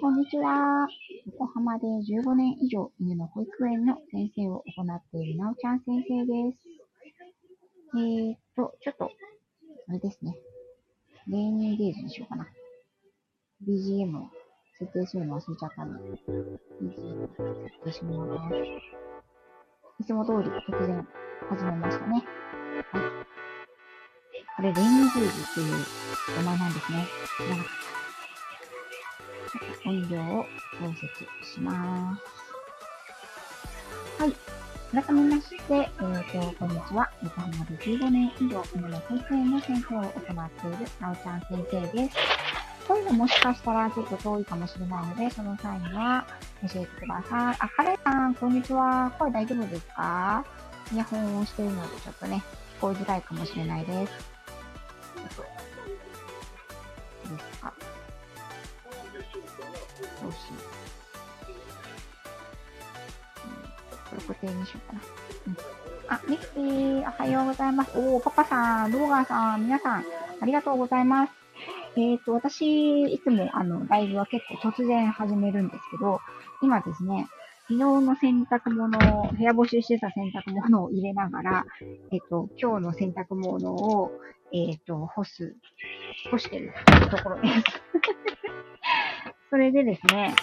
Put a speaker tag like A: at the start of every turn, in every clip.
A: こんにちは。横浜で15年以上犬の保育園の先生を行っているなおちゃん先生です。えーっと、ちょっと、あれですね。レーニーゲージにしようかな。BGM を設定するの忘れちゃったので、BGM を設定します。いつも通り突然始めましたね。はい。これ、レイニーゲージっていう名前なんですね。音量を調節します。はい。改めまして、えっ、ー、と、こんにちは。横浜で15年以上、今の保育園の先生を行っている、なおちゃん先生です。声がもしかしたらちょっと遠いかもしれないので、その際には教えてください。あ、カレーさん、こんにちは。声大丈夫ですか？イヤホンをしているので、ちょっとね、聞こえづらいかもしれない。です定にしようかな。うん。あ、ミキティ、おはようございます。おー、パパさん、ローガーさん、皆さん、ありがとうございます。えっ、ー、と、私、いつも、あの、ライブは結構突然始めるんですけど、今ですね、昨日の洗濯物を、部屋募集してた洗濯物を入れながら、えっ、ー、と、今日の洗濯物を、えっ、ー、と、干す、干してるところです。それでですね、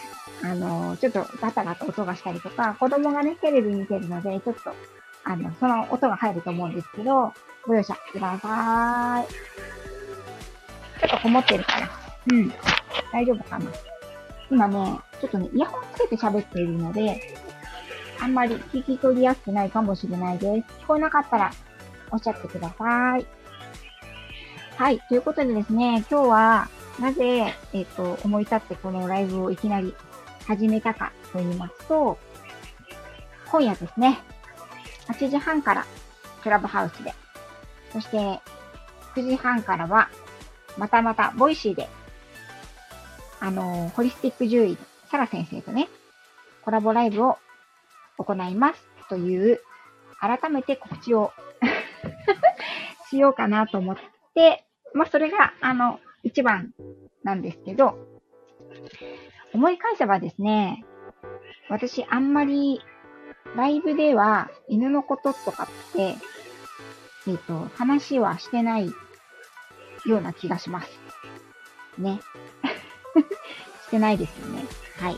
A: あの、ちょっとガタガタ音がしたりとか、子供がね、テレビ見てるので、ちょっと、あの、その音が入ると思うんですけど、ご容赦ください。ちょっとこもってるから。うん。大丈夫かな。今ね、ちょっとね、イヤホンつけて喋っているので、あんまり聞き取りやすくないかもしれないです。聞こえなかったら、おっしゃってください。はい。ということでですね、今日は、なぜ、えっ、ー、と、思い立ってこのライブをいきなり始めたかと言いますと、今夜ですね、8時半からクラブハウスで、そして9時半からは、またまたボイシーで、あの、ホリスティック獣医、サラ先生とね、コラボライブを行いますという、改めて告知を しようかなと思って、まあ、それが、あの、一番なんですけど、思い返せばですね、私あんまりライブでは犬のこととかって、えっ、ー、と、話はしてないような気がします。ね。してないですよね。はい。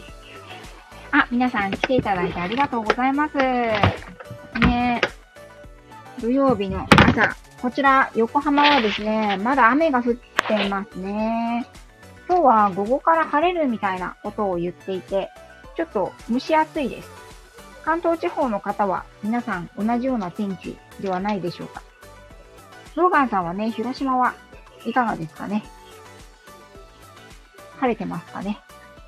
A: あ、皆さん来ていただいてありがとうございます。ね土曜日の朝、こちら、横浜はですね、まだ雨が降っていますね。今日は午後から晴れるみたいなことを言っていて、ちょっと蒸し暑いです。関東地方の方は皆さん同じような天気ではないでしょうか。ローガンさんはね、広島はいかがですかね。晴れてますかね。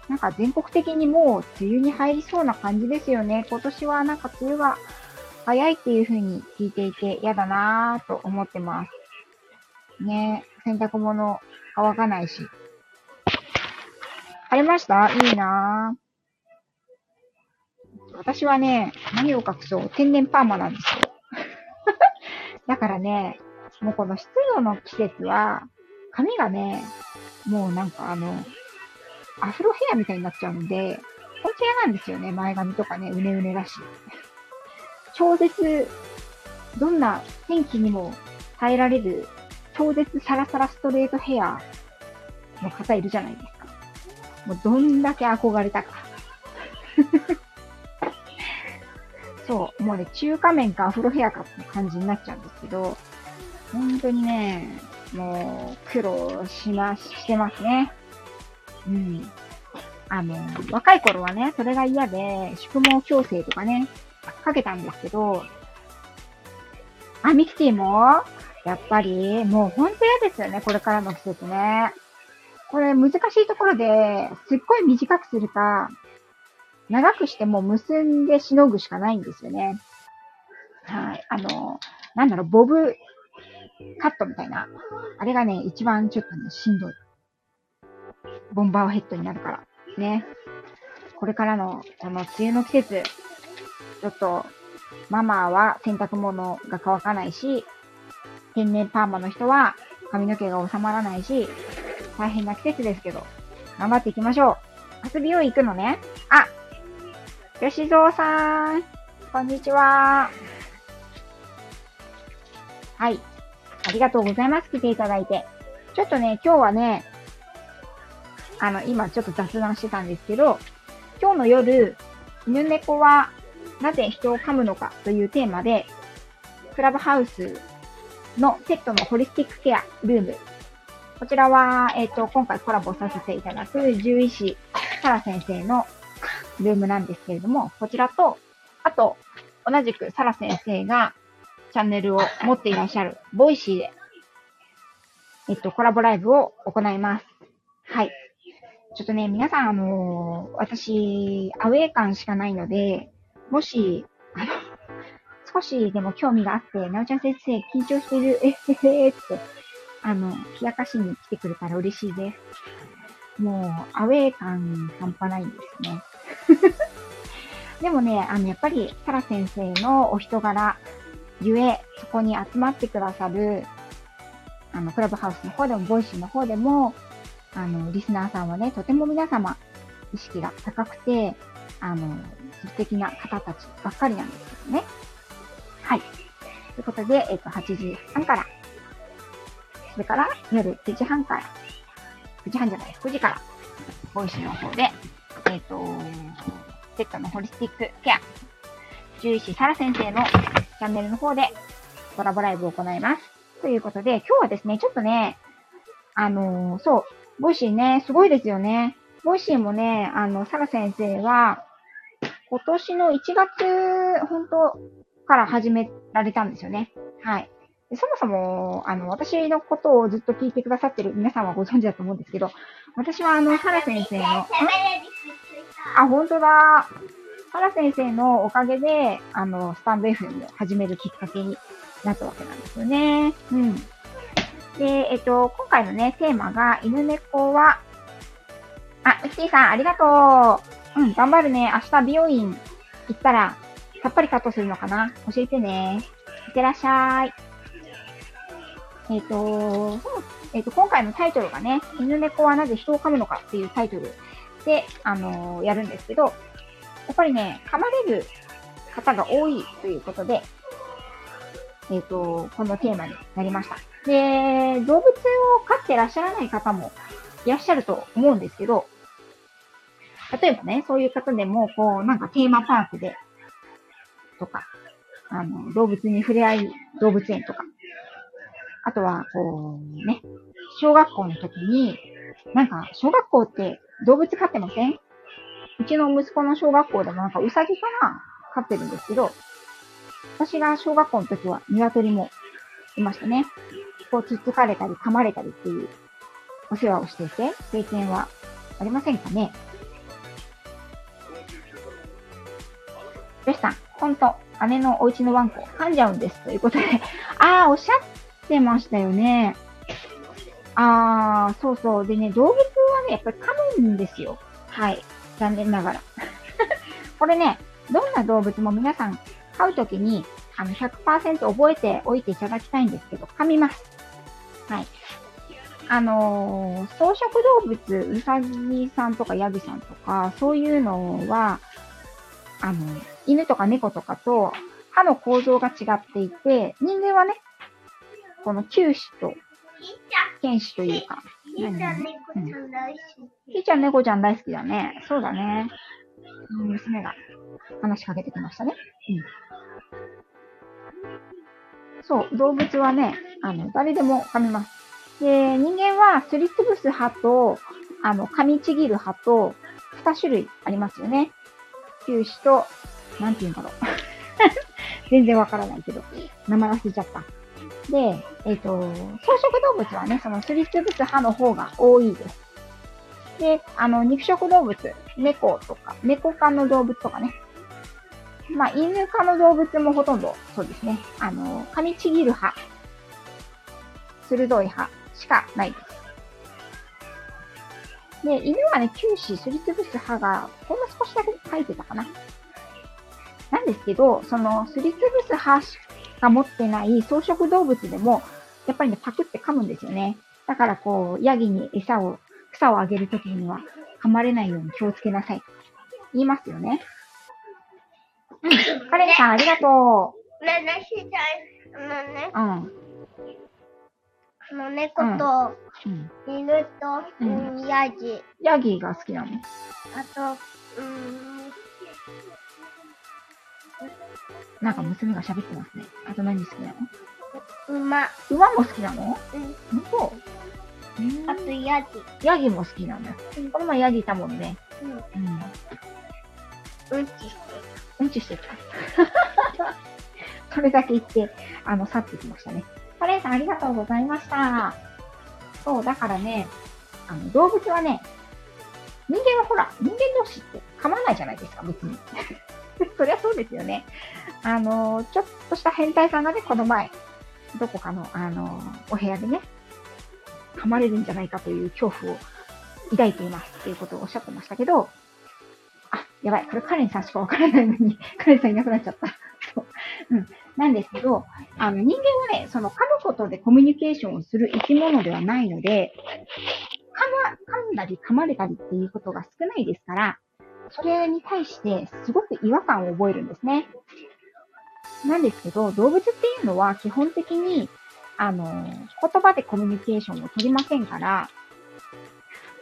A: なんか全国的にもう梅雨に入りそうな感じですよね。今年はなんか梅雨が早いっていう風に聞いていて嫌だなぁと思ってます。ね洗濯物乾かないし。晴れました？いいなぁ。私はね、何を隠そう、天然パーマなんですよ。だからね、もうこの湿度の季節は、髪がね、もうなんかあの、アフロヘアみたいになっちゃうんで、ほんと嫌なんですよね。前髪とかね、うねうねだし。超絶、どんな天気にも耐えられる、超絶サラサラストレートヘアの方いるじゃないですか。もうどんだけ憧れたか。そう、もうね、中華麺かアフロヘアかって感じになっちゃうんですけど、本当にね、もう苦労しま、してますね。うん。あの、若い頃はね、それが嫌で、宿毛矯正とかね、かけたんですけど、あ、ミキティもやっぱり、もうほんと嫌ですよね、これからの季節ね。これ難しいところで、すっごい短くするか、長くしても結んでしのぐしかないんですよね。はい。あの、なんだろう、ボブカットみたいな。あれがね、一番ちょっとね、しんどい。ボンバーヘッドになるから。ね。これからの、この梅雨の季節、ちょっと、ママは洗濯物が乾かないし、天然パーマの人は髪の毛が収まらないし、大変な季節ですけど、頑張っていきましょう遊びを行くのね。あ、吉蔵さん、こんにちは。はい。ありがとうございます。来ていただいて。ちょっとね、今日はね、あの、今ちょっと雑談してたんですけど、今日の夜、犬猫はなぜ人を噛むのかというテーマで、クラブハウスのセットのホリスティックケアルーム。こちらは、えっ、ー、と、今回コラボさせていただく獣医師、サラ先生のルームなんですけれども、こちらと、あと、同じくサラ先生がチャンネルを持っていらっしゃる、ボイシーで、えっと、コラボライブを行います。はい。ちょっとね、皆さん、あのー、私、アウェー感しかないので、もし、あの、少しでも興味があって、なおちゃん先生、緊張してる、えへへって、あの、冷やかしに来てくれたら嬉しいです。もう、アウェー感半端ないんですね。でもね、あの、やっぱり、サラ先生のお人柄、ゆえ、そこに集まってくださる、あの、クラブハウスの方でも、ボイシーの方でも、あの、リスナーさんはね、とても皆様、意識が高くて、あの、素敵な方たちばっかりなんですけどね。はい。ということで、えっ、と、8時半から、それから夜9時半から、9時半じゃない、9時から、ボイシーの方で、えっ、と、セットのホリスティックケア、獣医師サラ先生のチャンネルの方でコラボライブを行います。ということで、今日はですね、ちょっとね、あのー、そう、ボイシーね、すごいですよね。ボイシーもね、あの、サラ先生は、今年の1月、本当から始められたんですよね。はい。そもそも、あの、私のことをずっと聞いてくださってる皆さんはご存知だと思うんですけど、私はあの、サラ先生の、あ、本当だ。原先生のおかげで、あの、スタンド FM を始めるきっかけになったわけなんですよね。うん。で、えっと、今回のね、テーマが、犬猫は、あ、ウッシーさん、ありがとう。うん、頑張るね。明日美容院行ったら、さっぱりカットするのかな？教えてね。いってらっしゃい。えっ、と、えっ、と、今回のタイトルがね、犬猫はなぜ人を噛むのかっていうタイトルで、あのー、やるんですけど、やっぱりね、噛まれる方が多いということで、えっ、と、このテーマになりました。で、動物を飼ってらっしゃらない方もいらっしゃると思うんですけど、例えばね、そういう方でも、こう、なんかテーマパークで、とか、あの、動物に触れ合い動物園とか、あとは、こう、ね、小学校の時に、なんか、小学校って動物飼ってません？うちの息子の小学校でもなんかウサギかな？飼ってるんですけど、私が小学校の時は鶏もいましたね。こう、つっつかれたり噛まれたりっていうお世話をしていて、経験はありませんかね？よしさん、ほんと、姉のお家のワンコ噛んじゃうんです。ということで、あー、おっしゃってましたよね。あー、そうそう。でね、動物はね、やっぱり噛むんですよ。はい。残念ながら。これね、どんな動物も皆さん飼うときに、あの100%覚えておいていただきたいんですけど、噛みます。はい。あのー、草食動物、うさぎさんとかヤギさんとか、そういうのは、あの、犬とか猫とかと歯の構造が違っていて、人間はね、この球歯と犬歯というか、ひーちゃん猫ちゃん大好き。ひーちゃん猫ちゃん大好きだね。そうだね。娘が話しかけてきましたね。うん。そう、動物はね、あの、誰でも噛みます。で、人間はすりつぶす歯と、あの、噛みちぎる歯と、二種類ありますよね。球歯と、なんて言うんだろう。全然わからないけど、名前忘れちゃった。で、えっ、ー、と、草食動物はね、そのすりつぶす歯の方が多いです。で、あの、肉食動物、猫とか、猫科の動物とかね。まあ、犬科の動物もほとんどそうですね。あの、噛みちぎる歯、鋭い歯しかないです。で、犬はね、球歯、すりつぶす歯が、ほんの少しだけ書いてたかな。なんですけど、その、すりつぶす歯が持ってない草食動物でも、やっぱりね、パクって噛むんですよね。だからこう、ヤギに餌を、草をあげるときには、噛まれないように気をつけなさい。言いますよね。うん。カレンさん、ありがと
B: う。ね、ね、しちゃい、あのね。
A: うん。
B: あの猫と、犬と、うん、ヤギ。
A: ヤギが好きなの
B: あと、うん。
A: なんか娘が喋ってますね。あと何好きなの？
B: 馬。
A: 馬も好きなの？
B: うん。
A: 本
B: 当あとヤギ。
A: ヤギも好きなの。うん、この前ヤギいたもんね。
B: うん。うん。うんちして
A: うんちしてた。それだけ言って、あの、去ってきましたね。カレンさんありがとうございました。そう、だからね、あの、動物はね、人間はほら、人間同士って噛まないじゃないですか、別に。そりゃそうですよね。あの、ちょっとした変態さんがね、この前、どこかの、あの、お部屋でね、噛まれるんじゃないかという恐怖を抱いていますっていうことをおっしゃってましたけど、あ、やばい、これカレンさんしかわからないのに、カレンさんいなくなっちゃった。うん。なんですけど、あの、人間はね、その噛むことでコミュニケーションをする生き物ではないので、噛ま、噛んだり噛まれたりっていうことが少ないですから、それに対してすごく違和感を覚えるんですね。なんですけど、動物っていうのは基本的に、あの、言葉でコミュニケーションを取りませんから、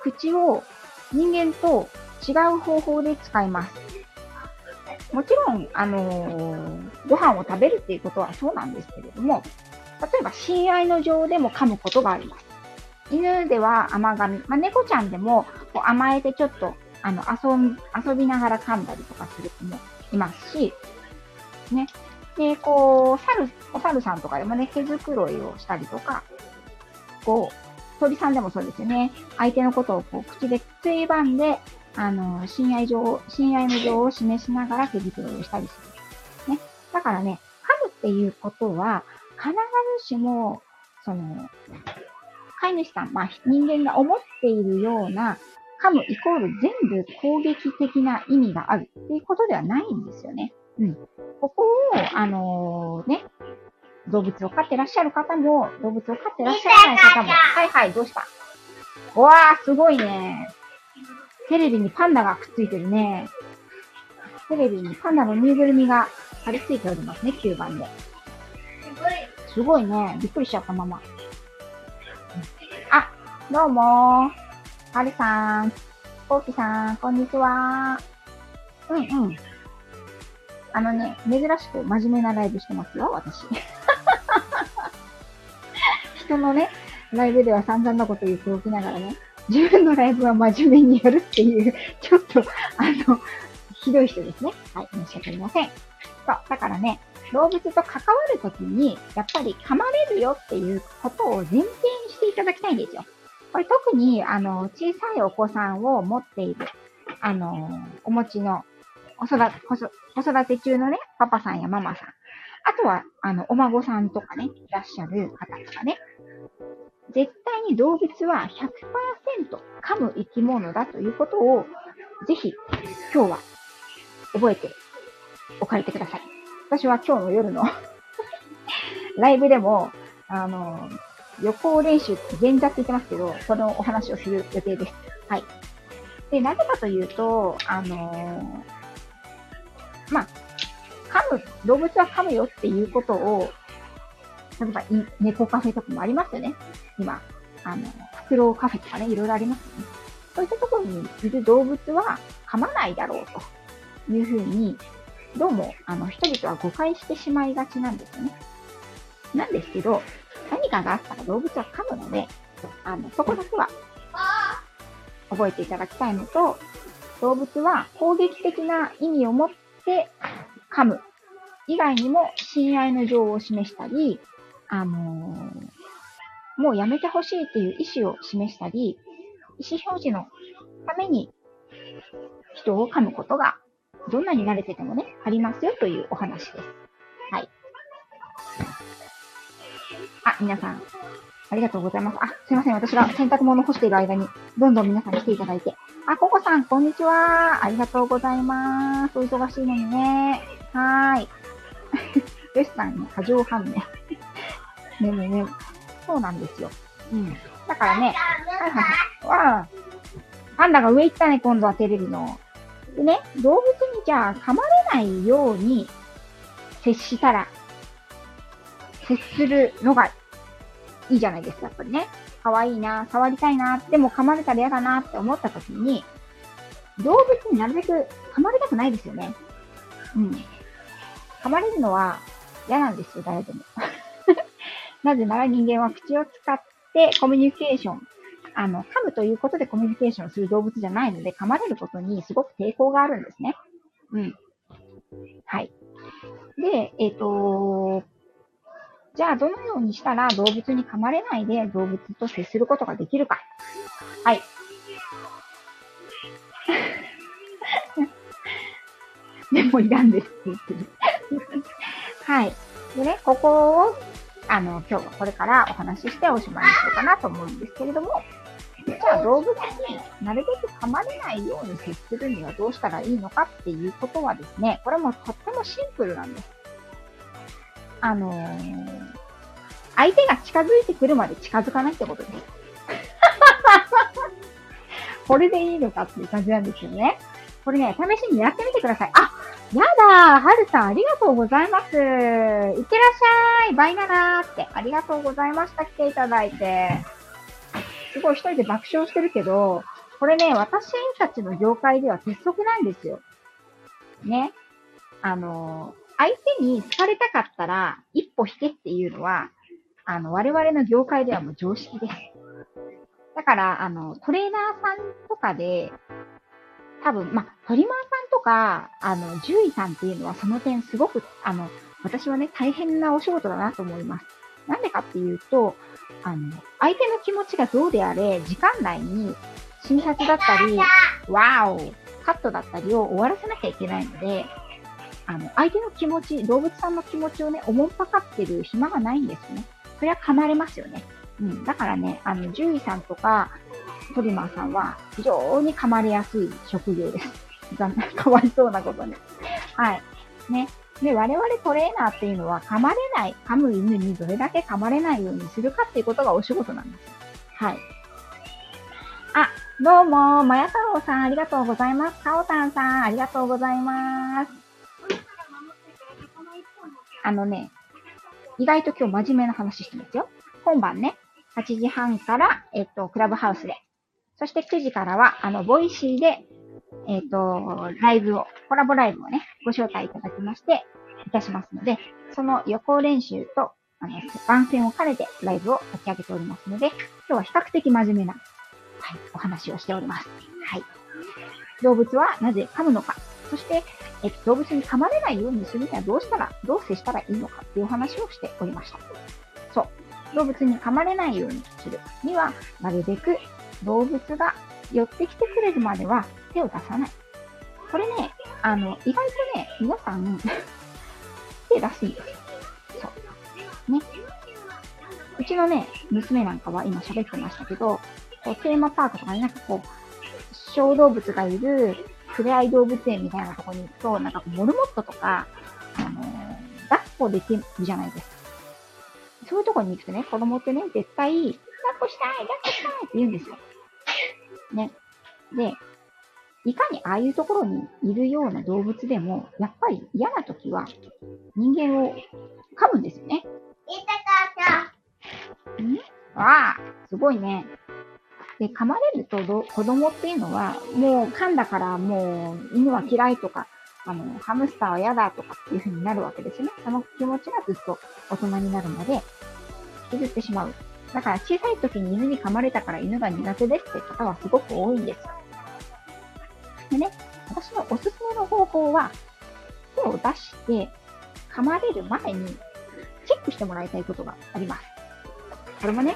A: 口を人間と違う方法で使います。もちろん、あの、ご飯を食べるっていうことはそうなんですけれども、例えば、親愛の情でも噛むことがあります。犬では甘噛み。まあ、猫ちゃんでもこう甘えてちょっと、あの、遊び、遊びながら噛んだりとかする子もいますし、ね。で、こう、猿、お猿さんとかでもね、毛づくろいをしたりとか、こう、鳥さんでもそうですよね。相手のことをこう、口でついばんで、あの、親愛情、親愛の情を示しながら毛づくろいをしたりする。ね。だからね、噛むっていうことは、必ずしも、その、飼い主さん、まあ、人間が思っているような、噛むイコール全部攻撃的な意味があるっていうことではないんですよね。うん。ここを、あのー、ね、動物を飼ってらっしゃる方も、動物を飼ってらっしゃらない方も、はいはい、どうした？うわー、すごいね。テレビにパンダがくっついてるね。テレビにパンダのぬいぐるみが貼り付いておりますね、9番で。すごいね。びっくりしちゃったまま。あ、どうもー。はるさん、こうきさん、こんにちは。うんうん。あのね、珍しく真面目なライブしてますよ、私。人のね、ライブでは散々なこと言っておきながらね、自分のライブは真面目にやるっていう、ちょっと、あの、ひどい人ですね。はい、申し訳ありません。そう、だからね、動物と関わるときに、やっぱり噛まれるよっていうことを前提にしていただきたいんですよ。これ特に、あの、小さいお子さんを持っている、あの、お持ちの、お育て、子育て中のね、パパさんやママさん。あとは、あの、お孫さんとかね、いらっしゃる方とかね。絶対に動物は100%噛む生き物だということを、ぜひ、今日は覚えておかれてください。私は今日の夜の ライブでも、あの、予行練習って前座って言ってますけど、そのお話をする予定です。はい。で、なぜかというと、あのまあ、噛む、動物は噛むよっていうことを、例えば、猫カフェとかもありますよね。今、あの、フクロウカフェとかね、いろいろありますよね。そういったところにいる動物は噛まないだろうというふうに、どうも、あの、人々は誤解してしまいがちなんですよね。なんですけど、何かがあったら動物は噛むので、あの、そこだけは、覚えていただきたいのと、動物は攻撃的な意味を持って噛む以外にも親愛の情を示したり、あのー、もうやめてほしいっていう意思を示したり、意思表示のために人を噛むことがどんなに慣れててもね、ありますよというお話です。はい。あ、皆さん、ありがとうございます。あ、すいません。私が洗濯物干している間に、どんどん皆さん来ていただいて。あ、ココさん、こんにちは。ありがとうございます。お忙しいのにね。はーい。レスさんに過剰反応。ねねね。そうなんですよ。うん。だからね、はいはいはい。わあ。パンダが上行ったね、今度はテレビの。でね、動物にじゃあ噛まれないように接したら、接するのがいいじゃないですか、やっぱりね。可愛いな、触りたいな、でも噛まれたら嫌だなって思った時に、動物になるべく噛まれたくないですよね。うん。噛まれるのは嫌なんですよ、誰でも。なぜなら人間は口を使ってコミュニケーション、あの、噛むということでコミュニケーションする動物じゃないので、噛まれることにすごく抵抗があるんですね。うん。はい。で、えっ、ー、とじゃあどのようにしたら動物に噛まれないで動物と接することができるか。はい。メモいらんですって言ってる。はい。でね、ここを、あの、今日はこれからお話ししておしまいにしようかなと思うんですけれども、じゃあ動物になるべく噛まれないように接するにはどうしたらいいのかっていうことはですね、これもとってもシンプルなんです。あのー、相手が近づいてくるまで近づかないってことです。これでいいのかっていう感じなんですよね。これね、試しにやってみてください。あ、やだはるさん、ありがとうございます。いってらっしゃいバイナラーって、ありがとうございました。来ていただいて。すごい一人で爆笑してるけど、これね、私たちの業界では鉄則なんですよ。ね。あの、相手に好かれたかったら、一歩引けっていうのは、あの、我々の業界ではもう常識です。だから、あの、トレーナーさんとかで、多分、まトリマーさんとか、あの、獣医さんっていうのはその点すごく、あの、私はね、大変なお仕事だなと思います。なんでかっていうと、あの、相手の気持ちがどうであれ、時間内に診察だったり、ワオカットだったりを終わらせなきゃいけないので、あの、相手の気持ち、動物さんの気持ちをね、おもんぱかってる暇がないんですよね。それは噛まれますよね。うん。だからね、あの、獣医さんとか、トリマーさんは非常に噛まれやすい職業です。残念 かわいそうなことに。はい。ね。で、我々トレーナーっていうのは噛まれない、噛む犬にどれだけ噛まれないようにするかっていうことがお仕事なんです。はい。あ、どうも、まや太郎さんありがとうございます。かおたんさんありがとうございます。あのね、意外と今日真面目な話してますよ。今晩ね、8時半から、えっと、クラブハウスで。そして9時からは、あの、ボイシーで、えっと、ライブを、コラボライブをね、ご招待いただきまして、いたしますので、その予行練習と、あの、番宣を兼ねてライブを立ち上げておりますので、今日は比較的真面目な、はい、お話をしております。はい。動物はなぜ噛むのか、そして、えっと、動物に噛まれないようにするにはどうしたら、どう接したらいいのかっていう話をしておりました。そう。動物に噛まれないようにするには、なるべく動物が寄ってきてくれるまでは手を出さない。これね、あの、意外とね、皆さん 手出すんですよ。そう。ね。うちのね、娘なんかは今喋ってましたけど、こうテーマパークとかね、なんかこう、小動物がいるふれあい動物園みたいなとこに行くと、なんかモルモットとか、あのー、抱っこできるじゃないですか。そういうとこに行くとね、子供ってね、絶対、抱っこしたい、抱っこしたいって言うんですよ。ね。で、いかにああいうところにいるような動物でも、やっぱり嫌な時は人間を噛むんですよね。ん？わあ、すごいね。で、噛まれると子供っていうのは、もう噛んだからもう犬は嫌いとか、あの、ハムスターは嫌だとかっていう風になるわけですね。その気持ちがずっと大人になるので、引きずってしまう。だから小さい時に犬に噛まれたから犬が苦手ですって方はすごく多いんです。でね、私のおすすめの方法は、手を出して噛まれる前にチェックしてもらいたいことがあります。これもね、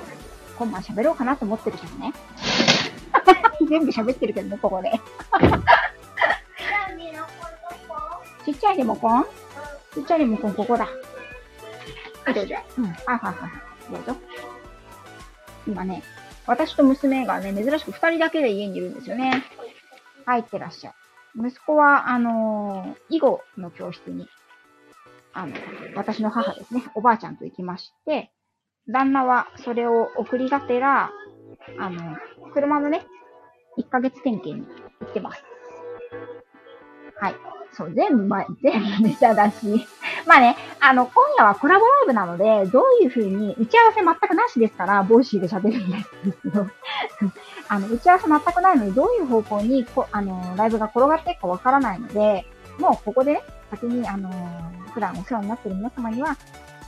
A: 今晩喋ろうかなと思ってるけどね。全部喋ってるけどね、ここで。ちっちゃいリモコンちっちゃいリモコン、ここだ。はい、どうぞ。うん。はいはいはい。どうぞ。今ね、私と娘がね、珍しく二人だけで家にいるんですよね。入ってらっしゃい。息子は、あのー、囲碁の教室に、あの、私の母ですね、おばあちゃんと行きまして、旦那はそれを送りがてら、あの、車のね、1ヶ月点検に行ってます。はい。そう、全部前、全部ネタだし。まあね、あの、今夜はコラボライブなので、どういう風に、打ち合わせ全くなしですから、ボイシーで喋るんですけど、あの、打ち合わせ全くないので、どういう方向にこ、あの、ライブが転がっていくかわからないので、もうここでね、先に、あの普段お世話になっている皆様には、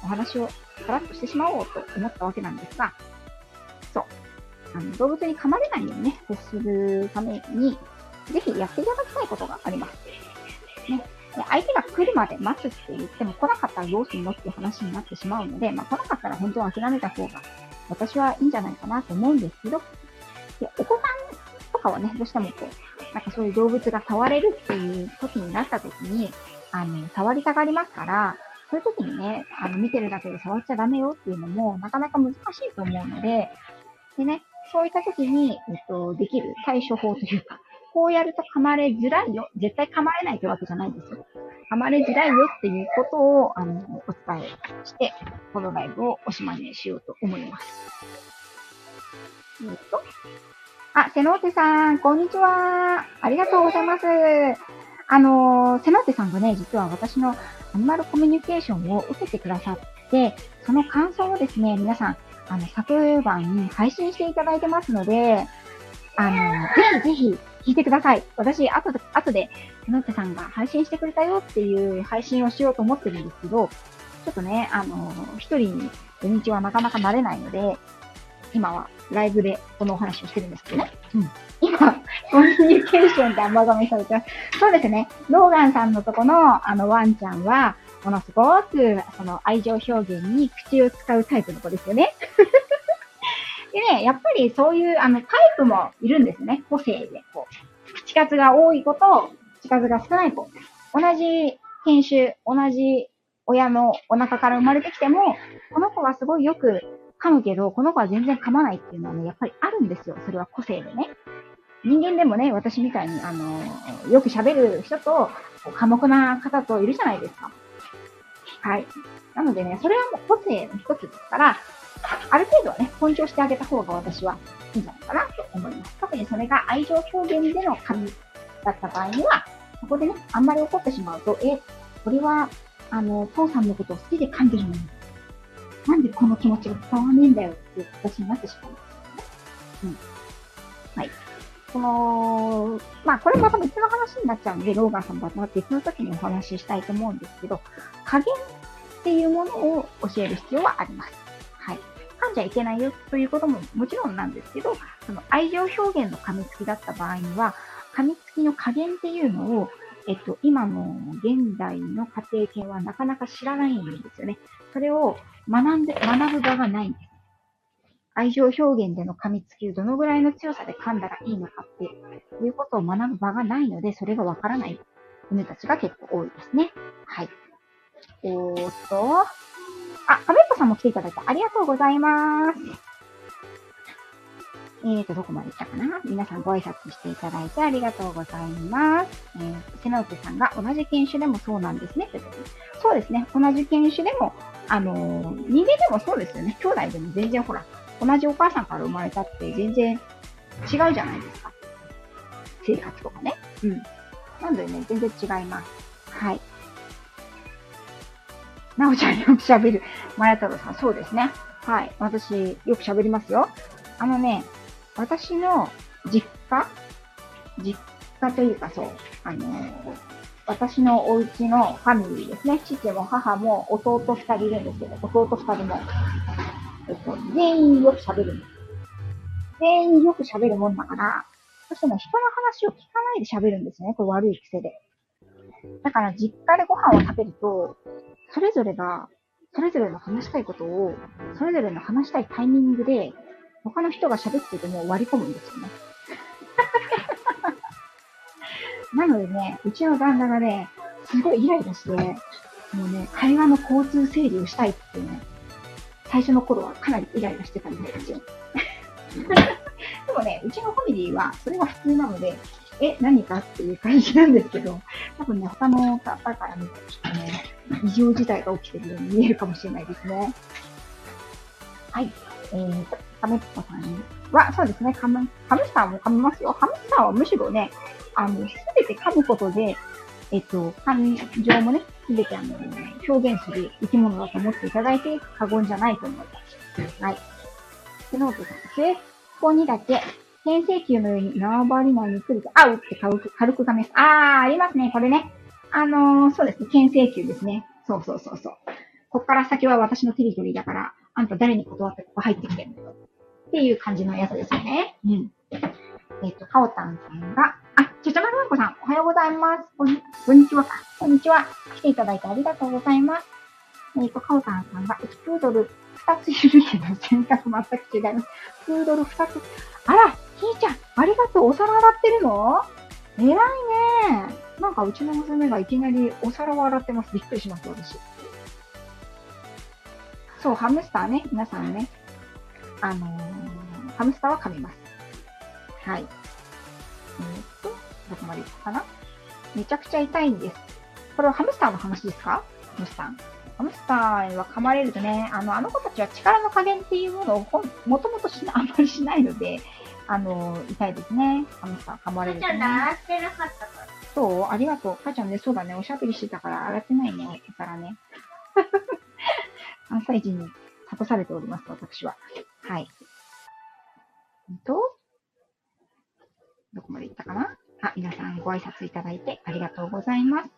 A: お話をさらっとしてしまおうと思ったわけなんですが、そう。あの、動物に噛まれないようにね、接するために、ぜひやっていただきたいことがあります。ね。で相手が来るまで待つって言っても来なかったらどうするのっていう話になってしまうので、まあ来なかったら本当は諦めた方が私はいいんじゃないかなと思うんですけど、で、お子さんとかはね、どうしてもこう、なんかそういう動物が触れるっていう時になった時に、あの、触りたがりますから、そういう時にね、あの、見てるだけで触っちゃダメよっていうのも、なかなか難しいと思うので、でね、そういった時に、えっと、できる対処法というか、こうやると噛まれづらいよ。絶対噛まれないってわけじゃないですよ。噛まれづらいよっていうことを、あの、お伝えして、このライブをおしまいにしようと思います。えっと。あ、セノーテさん、こんにちは。ありがとうございます。あの、セノーテさんがね、実は私のアニマルコミュニケーションを受けてくださって、その感想をですね、皆さん、あの、昨晩配信していただいてますので、あの、ぜひぜひ聞いてください。私、後で、後で、手の手さんが配信してくれたよっていう配信をしようと思ってるんですけど、ちょっとね、あの、一人に土日はなかなか慣れないので、今はライブでこのお話をしてるんですけどね。うん。今、コミュニケーションで甘噛みされてます。そうですね。ローガンさんのとこの、あの、ワンちゃんは、ものすごく、その、愛情表現に口を使うタイプの子ですよね。でね、やっぱりそういう、あの、タイプもいるんですね。個性で。こう、口数が多い子と、口数が少ない子。同じ犬種、同じ親のお腹から生まれてきても、この子はすごいよく噛むけど、この子は全然噛まないっていうのはね、やっぱりあるんですよ。それは個性でね。人間でもね、私みたいに、あの、よく喋る人と、寡黙な方といるじゃないですか。はい。なのでね、それはもう個性の一つですから、ある程度はね、尊重してあげた方が私はいいんじゃないかなと思います。特にそれが愛情表現での紙だった場合には、そこでね、あんまり怒ってしまうと、え、これは、あの、父さんのことを好きで噛んでるのに、なんでこの気持ちが伝わんねえんだよっていう形になってしまうんですよね。うん。はい。その、まあ、これまた別の話になっちゃうんで、ローガンさんとは別の時にお話ししたいと思うんですけど、加減っていうものを教える必要はあります。噛んじゃいけないよということももちろんなんですけど、その愛情表現の噛みつきだった場合には、噛みつきの加減っていうのを、えっと、今の現代の家庭犬はなかなか知らないんですよね。それを学んで、学ぶ場がないんです。愛情表現での噛みつきをどのぐらいの強さで噛んだらいいのかっていうことを学ぶ場がないので、それがわからない犬たちが結構多いですね。はい。おーっと、あ、アベットさんも来ていただいてありがとうございます。えーと、どこまで行ったかな？皆さんご挨拶していただいてありがとうございます。えー、瀬内さんが同じ犬種でもそうなんですね。そうですね。同じ犬種でも、あのー、人間でもそうですよね。兄弟でも全然ほら、同じお母さんから生まれたって全然違うじゃないですか。性格とかね。うん。なのでね、全然違います。はい。なおちゃんよく喋る。マヤ太郎さん、そうですね。はい。私、よく喋りますよ。あのね、私の実家実家というかそう、あのー、私のお家のファミリーですね。父も母も弟二人いるんですけど、弟二人も、えっと、全員よく喋るんです。全員よく喋るもんだから、そしてね、人の話を聞かないで喋るんですね。これ悪い癖で。だから実家でご飯を食べると、それぞれが、それぞれの話したいことを、それぞれの話したいタイミングで、他の人が喋ってても割り込むんですよね。なのでね、うちの旦那がね、すごいイライラして、もうね、会話の交通整理をしたいってね、最初の頃はかなりイライラしてたんですよ。でもね、うちのファミリーはそれが普通なので、え、何かっていう感じなんですけど、多分ね、他の方から見て、ちょっとね、異常事態が起きてるように見えるかもしれないですね。はい。えー、カメッポさんは、そうですね、ハム、ハムスターも噛みますよ。ハムスターはむしろね、あの、すべて噛むことで、えっと、感情もね、すべてあの、表現する生き物だと思っていただいて過言じゃないと思います。はい。スノートさんですね。ここにだけ、先生球のように縄張り内に来ると、あうって軽く、軽く噛みます。あー、ありますね、これね。あのー、そうですね、牽制球ですね。そうそうそうそう。こっから先は私のテリトリーだから、あんた誰に断ってここ入ってきてんの？っていう感じのやつですよね。うん。えっ、と、かおたんさんが、あ、ちゃちゃまるまこさん、おはようございます。こんにこんにちはか。こんにちは。来ていただいてありがとうございます。えっ、と、かおたんさんが、プードル2ついるけど、選択全く違います。プードル2つ。あら、ひーちゃん、ありがとう。お皿洗ってるの？偉いね。なんかうちの娘がいきなりお皿を洗ってます。びっくりします、私。そう、ハムスターね。皆さんね。あのー、ハムスターは噛みます。はい。えー、っと、どこまで行くかな？めちゃくちゃ痛いんです。これはハムスターの話ですか？ハムスター。ハムスターは噛まれるとね、あの、あの子たちは力の加減っていうものをもともとあんまりしないので、あの、痛いですね。ハムスター噛まれると、ね。
B: 洗ってなかったから。
A: そうありがとう。母ちゃんね、そうだね。おしゃべりしてたから洗ってないね。だからね。関西人に諭されております、私は。はい。と、どこまで行ったかな？あ、皆さんご挨拶いただいてありがとうございます。う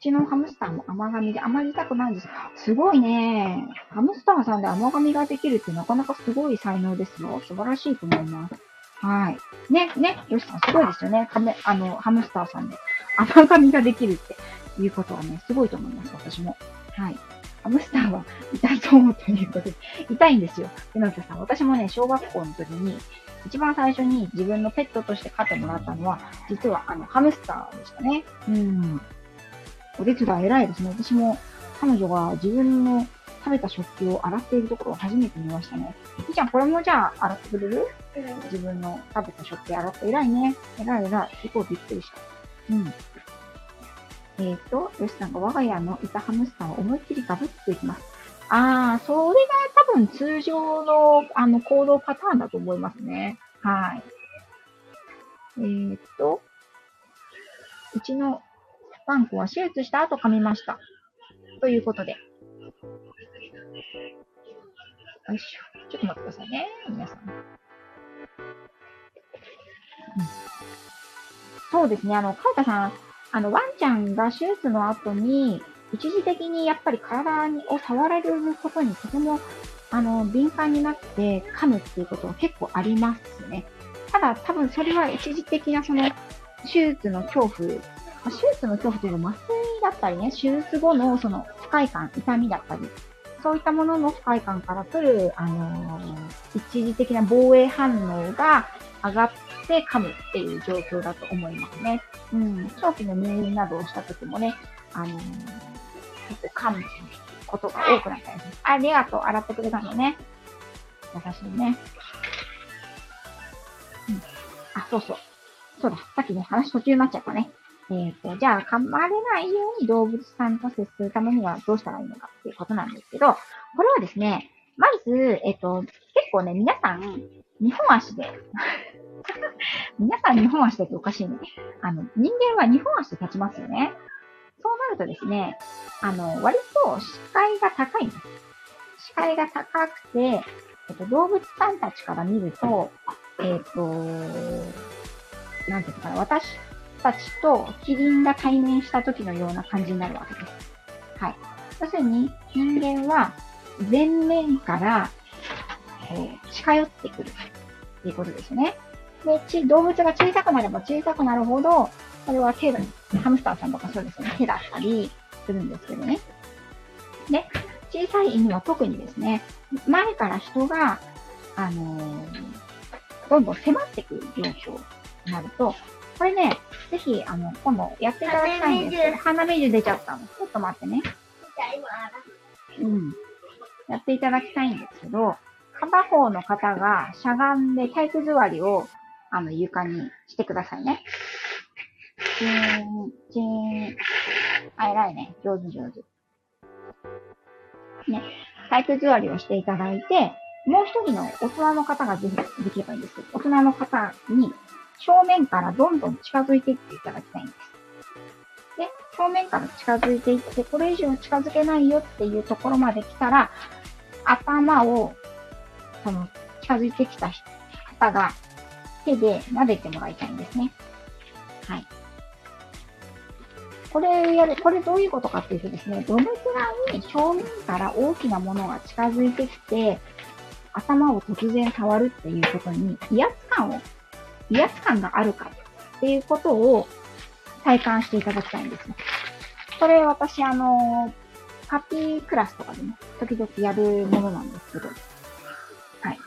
A: ちのハムスターも甘噛みであまり痛くないんです。すごいね。ハムスターさんで甘噛みができるってなかなかすごい才能ですよ。素晴らしいと思います。はい。ね、ね、よしさんすごいですよね。カメ、あの、ハムスターさんで甘噛みができるっていうことはね、すごいと思います、私も。はい。ハムスターは痛そうということで、痛いんですよ。で、なんかさ、私もね、小学校の時に、一番最初に自分のペットとして飼ってもらったのは、実はあの、ハムスターでしたね。うん。お手伝い偉いですね。私も彼女が自分の食べた食器を洗っているところを初めて見ましたね。ひちゃん、これもじゃあ洗ってくれる、うん、自分の食べた食器洗って偉いね。偉い偉い。結構びっくりした。うん。えっ、ー、と、よしさんが我が家のいたハムスターを思いっきりガブッといきます。あー、それが多分通常のあの行動パターンだと思いますね。はい。えっ、ー、と、うちのワンコは手術した後噛みました。ということで。よいしょ。ちょっと待ってくださいね。皆さん。うん、そうですね。あの、カウタさん、あの、ワンちゃんが手術の後に、一時的にやっぱり体を触られることにとても、あの、敏感になって噛むっていうことは結構ありますね。ただ、多分それは一時的なその、手術の恐怖、手術の恐怖というか麻酔だったりね、手術後のその不快感、痛みだったり、そういったものの不快感から来る、あのー、一時的な防衛反応が上がって噛むっていう状況だと思いますね。うん、長期の入院などをした時もね、あのー、結構噛むことが多くなったりします。ありがとう、洗ってくれたのね。優しいね。うん。あ、そうそう。そうだ、さっきね、話途中になっちゃったね。えっ、ー、と、じゃあ、噛まれないように動物さんと接するためにはどうしたらいいのかっていうことなんですけど、これはですね、まず、えっ、ー、と、結構ね、皆さん、日本足で 皆さん日本足でっておかしいね。あの、人間は日本足で立ちますよね。そうなるとですね、あの、割と視界が高いんです。視界が高くて、えっと、動物さんたちから見ると、えっと、なんていうのかな、私たちとキリンが対面した時のような感じになるわけです。はい。要するに、人間は前面から、えー、近寄ってくるっていうことですね。で、動物が小さくなれば小さくなるほど、これは手だ、ハムスターさんとかそうですね、手だったりするんですけどね。で、小さい犬は特にですね、前から人が、あのー、どんどん迫ってくる状況になると、これね、ぜひ、あの、今度やっていただきたいんですけど、鼻水出ちゃったの。ちょっと待ってね。うん。やっていただきたいんですけど、片方の方がしゃがんで体育座りを、あの、床にしてくださいね。チーン、チーン。あ、偉いね。上手上手。ね。体育座りをしていただいて、もう一人の大人の方がぜひできればいいんですけど、大人の方に正面からどんどん近づいていっていただきたいんです。で、正面から近づいていって、これ以上近づけないよっていうところまで来たら、頭を、その、近づいてきた方が手で撫でてもらいたいんですね。はい。これやる、これどういうことかっていうとですね、どのくらい正面から大きなものが近づいてきて、頭を突然触るっていうことに威圧感を、威圧感があるかっていうことを体感していただきたいんですね。これ私あの、パピークラスとかでね、時々やるものなんですけど。はい。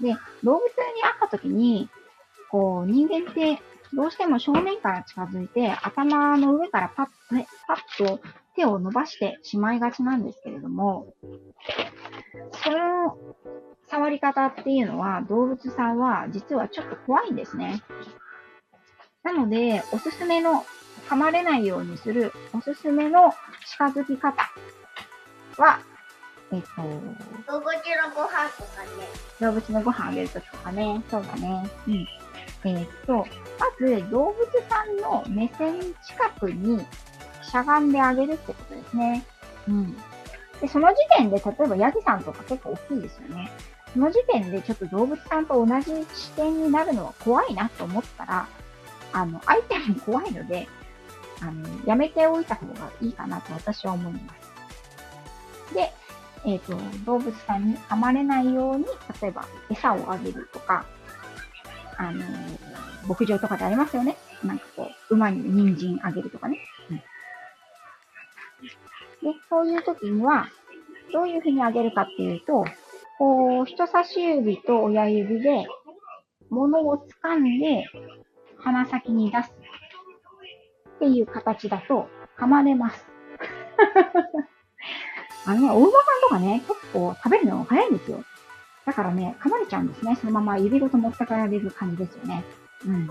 A: で、動物に会った時に、こう、人間ってどうしても正面から近づいて、頭の上からパッ、ね、パッと手を伸ばしてしまいがちなんですけれども、その触り方っていうのは動物さんは実はちょっと怖いんですね。なので、おすすめの、噛まれないようにするおすすめの近づき方は、えっと、
B: 動物のご飯とかね。
A: 動物のご飯あげるときとかね。そうだね。うん。えっと、まず動物さんの目線近くにしゃがんであげるってことですね。うん。で、その時点で、例えばヤギさんとか結構大きいですよね。その時点でちょっと動物さんと同じ視点になるのは怖いなと思ったら、あの、相手も怖いので、あの、やめておいた方がいいかなと私は思います。で、えっ、ー、と、動物さんに噛まれないように、例えば餌をあげるとか、あの、牧場とかでありますよね。なんかこう、馬に人参あげるとかね。うん、で、そういう時には、どういうふうにあげるかっていうと、こう、人差し指と親指で、物を掴んで、鼻先に出す。っていう形だと、噛まれます。あのね、お馬さんとかね、結構食べるの早いんですよ。だからね、噛まれちゃうんですね。そのまま指ごと持って帰られる感じですよね。うん。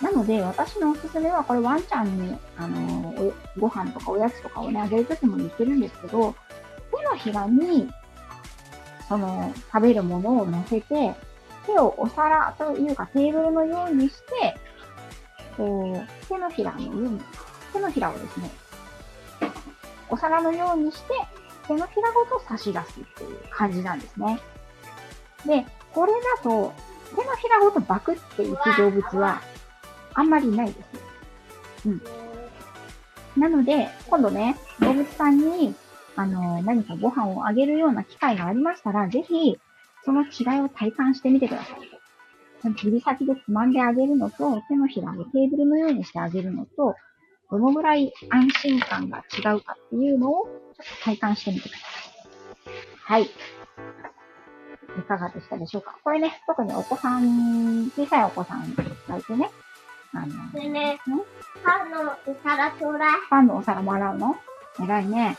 A: なので、私のおすすめは、これワンちゃんに、あのー、ご飯とかおやつとかをね、あげるときも言ってるんですけど、手のひらに、その、食べるものを乗せて、手をお皿というかテーブルのようにして、こう、手のひらの上に、手のひらをですね、お皿のようにして、手のひらごと差し出すっていう感じなんですね。で、これだと、手のひらごとバクっていく動物は、あんまりないです。うん。なので、今度ね、動物さんに、あの、何かご飯をあげるような機会がありましたら、ぜひ、その違いを体感してみてください。指先でつまんであげるのと、手のひらをテーブルのようにしてあげるのと、どのぐらい安心感が違うかっていうのを、ちょっと体感してみてください。はい。いかがでしたでしょうか？これね、特にお子さん、小さいお子さんがいてね、
B: あの、ね、パンのお皿ちょうだい。
A: パンのお皿もらうの？偉いね。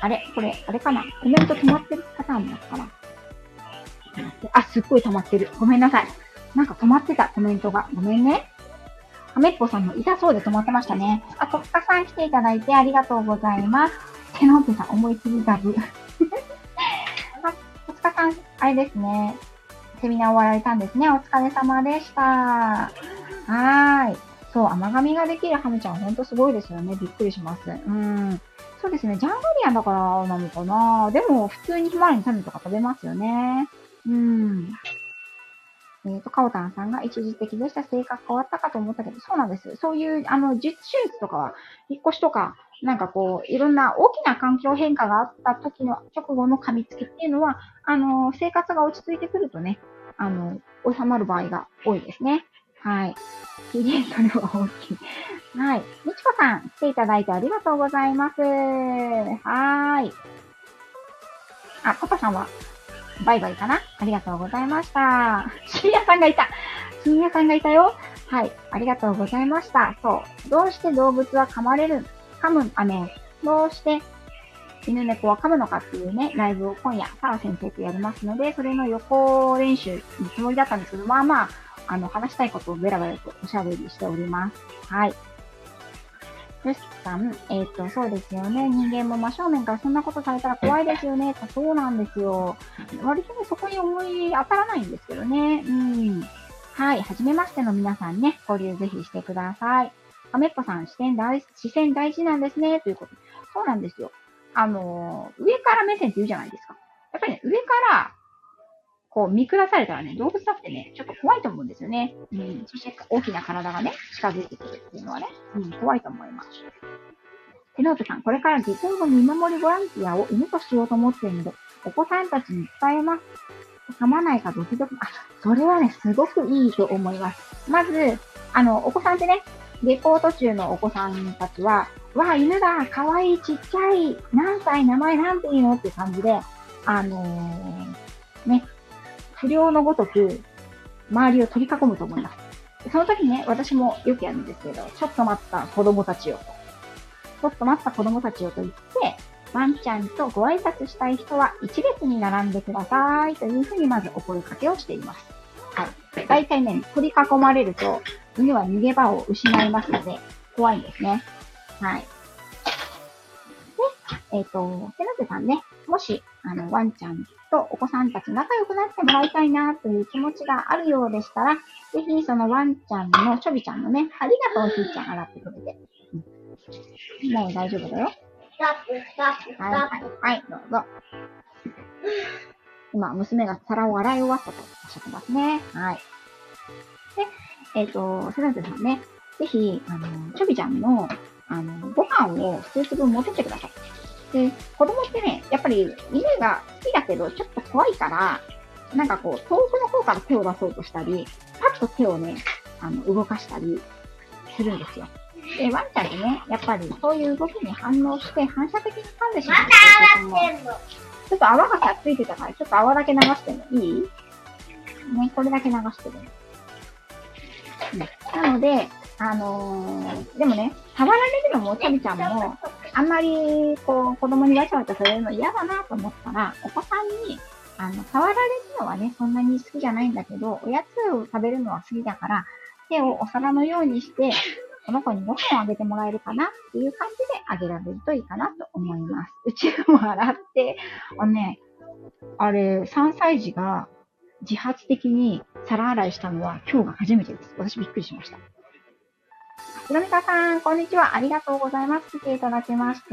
A: あれこれ、あれかな？コメント止まってるパターンもあったかな？あ、すっごい止まってる。ごめんなさい。なんか止まってたコメントが。ごめんね。はめっぽさんも痛そうで止まってましたね。あ、とつかさん来ていただいてありがとうございます。手の奥さん思いつぎガブ。あ、おつかさん、あれですね。セミナー終わられたんですね。お疲れ様でした。はーい。そう、甘噛みができるハムちゃんほんとすごいですよね。びっくりします。うん。そうですね。ジャングリアンだからなのかな。でも、普通にひまわりの種とか食べますよね。うん。えっ、ー、と、カオタンさんが一時的でした。性格変わったかと思ったけど、そうなんです。そういう、あの、実手術とかは、引っ越しとか、なんかこう、いろんな大きな環境変化があった時の直後の噛みつきっていうのは、あの、生活が落ち着いてくるとね、あの、収まる場合が多いですね。はい。キリンそれは大きい。はい。みちこさん、来ていただいてありがとうございます。はーい。あ、パパさんは、バイバイかな？ありがとうございました。深夜さんがいた。深夜さんがいたよ。はい。ありがとうございました。そう。どうして動物は噛まれる？噛む、あの、どうして犬猫は噛むのかっていうね、ライブを今夜、サラ先生とやりますので、それの予行練習のつもりだったんですけど、まあまあ、あの、話したいことをベラベラとおしゃべりしております。はい。よしさん、えっ、ー、と、そうですよね。人間も真正面からそんなことされたら怖いですよね。そうなんですよ。割とね、そこに思い当たらないんですけどね。うん。はい。はじめましての皆さんね、交流ぜひしてください。アメッポさん、視点大、視線大事なんですね。ということ。そうなんですよ。あのー、上から目線って言うじゃないですか。やっぱりね、上からこう見下されたらね、動物だってね、ちょっと怖いと思うんですよね。うん。そして大きな体がね、近づいてくるっていうのはね、うん、怖いと思います。テノートさん、これから下校の見守りボランティアを犬としようと思っているので、お子さんたちに伝えます。噛まないかドキドキ。あ、それはね、すごくいいと思います。まず、あの、お子さんってね、下校途中のお子さんたちは、わあ、犬だ、かわいい、ちっちゃい、何歳、名前なんていいのって感じで、あのー、ね、不良のごとく、周りを取り囲むと思います。その時ね、私もよくやるんですけど、ちょっと待った子供たちを。ちょっと待った子供たちをと言って、ワンちゃんとご挨拶したい人は一列に並んでくださいというふうにまずお声掛けをしています。はい。大体ね、取り囲まれると、犬は逃げ場を失いますので、怖いんですね。はい。で、えっ、ー、と、セナテさんね、もし、あの、ワンちゃんとお子さんたち仲良くなってもらいたいなという気持ちがあるようでしたら、ぜひそのワンちゃんの、ちょびちゃんのね、ありがとうひーちゃん洗ってくれて。うん、もう大丈夫だよ。はい、はい、はい、どうぞ。今、娘が皿を洗い終わったとおっしゃってますね。はい。で、えっ、ー、と、セナテさんね、ぜひ、あの、ちょびちゃんの、あの、ご飯を数粒持ってってください。で、子供ってね、やっぱり犬が好きだけど、ちょっと怖いから、なんかこう、遠くの方から手を出そうとしたり、パッと手をね、あの、動かしたりするんですよ。で、ワンちゃんってね、やっぱりそういう動きに反応して反射的に噛んでしまうっていうことも、ちょっと泡がさついてたから、ちょっと泡だけ流してもいい？ね、これだけ流してる。うん、なので、あのー、でもね、触られるのも、ちゃびちゃんも、あんまり、こう、子供にわちゃわちゃされるの嫌だなと思ったら、お子さんに、あの、触られるのはね、そんなに好きじゃないんだけど、おやつを食べるのは好きだから、手をお皿のようにして、この子にご飯をあげてもらえるかなっていう感じであげられるといいかなと思います。うちも洗って、あのね、あれ、3歳児が自発的に皿洗いしたのは今日が初めてです。私びっくりしました。ひろみかさん、こんにちは。ありがとうございます。来ていただきまして。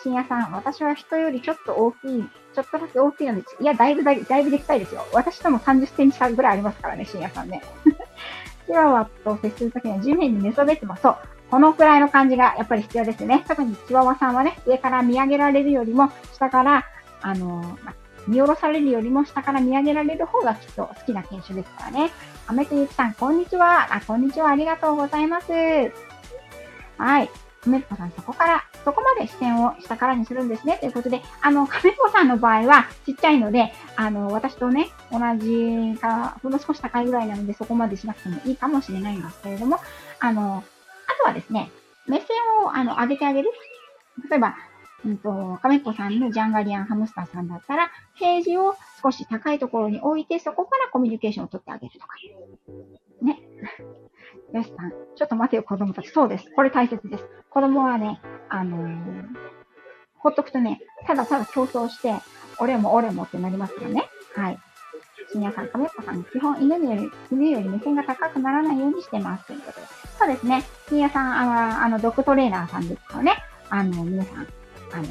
A: 深夜さん、私は人よりちょっと大きい、ちょっとだけ大きいので、いや、だいぶだいぶできたいですよ。私とも30センチ差ぐらいありますからね、深夜さんね。チワワと接するときには地面に寝そべってます。そう。このくらいの感じがやっぱり必要ですね。特にチワワさんはね、上から見上げられるよりも、下から、あのー、見下ろされるよりも下から見上げられる方がきっと好きな犬種ですからね。アメとゆきさん、こんにちは。あ、こんにちは。ありがとうございます。はい。メっぽさん、そこから、そこまで視線を下からにするんですね。ということで、あの、亀っぽさんの場合はちっちゃいので、あの、私とね、同じか、ほんの少し高いぐらいなので、そこまでしなくてもいいかもしれないんですけれども、あの、あとはですね、目線を、あの、上げてあげる。例えば、うんと、亀っぽさんのジャンガリアンハムスターさんだったら、ケージを少し高いところに置いて、そこからコミュニケーションを取ってあげるとか。ね。よしさん、ちょっと待てよ、子供たち。そうです。これ大切です。子供はね、あのー、ほっとくとね、ただただ競争して、俺も俺もってなりますよね。はい。深夜さん、亀っぽさん、基本犬より、犬より目線が高くならないようにしてます。ということで。そうですね。深夜さん、あの、あのドッグトレーナーさんですからね。あの、皆さん、あの、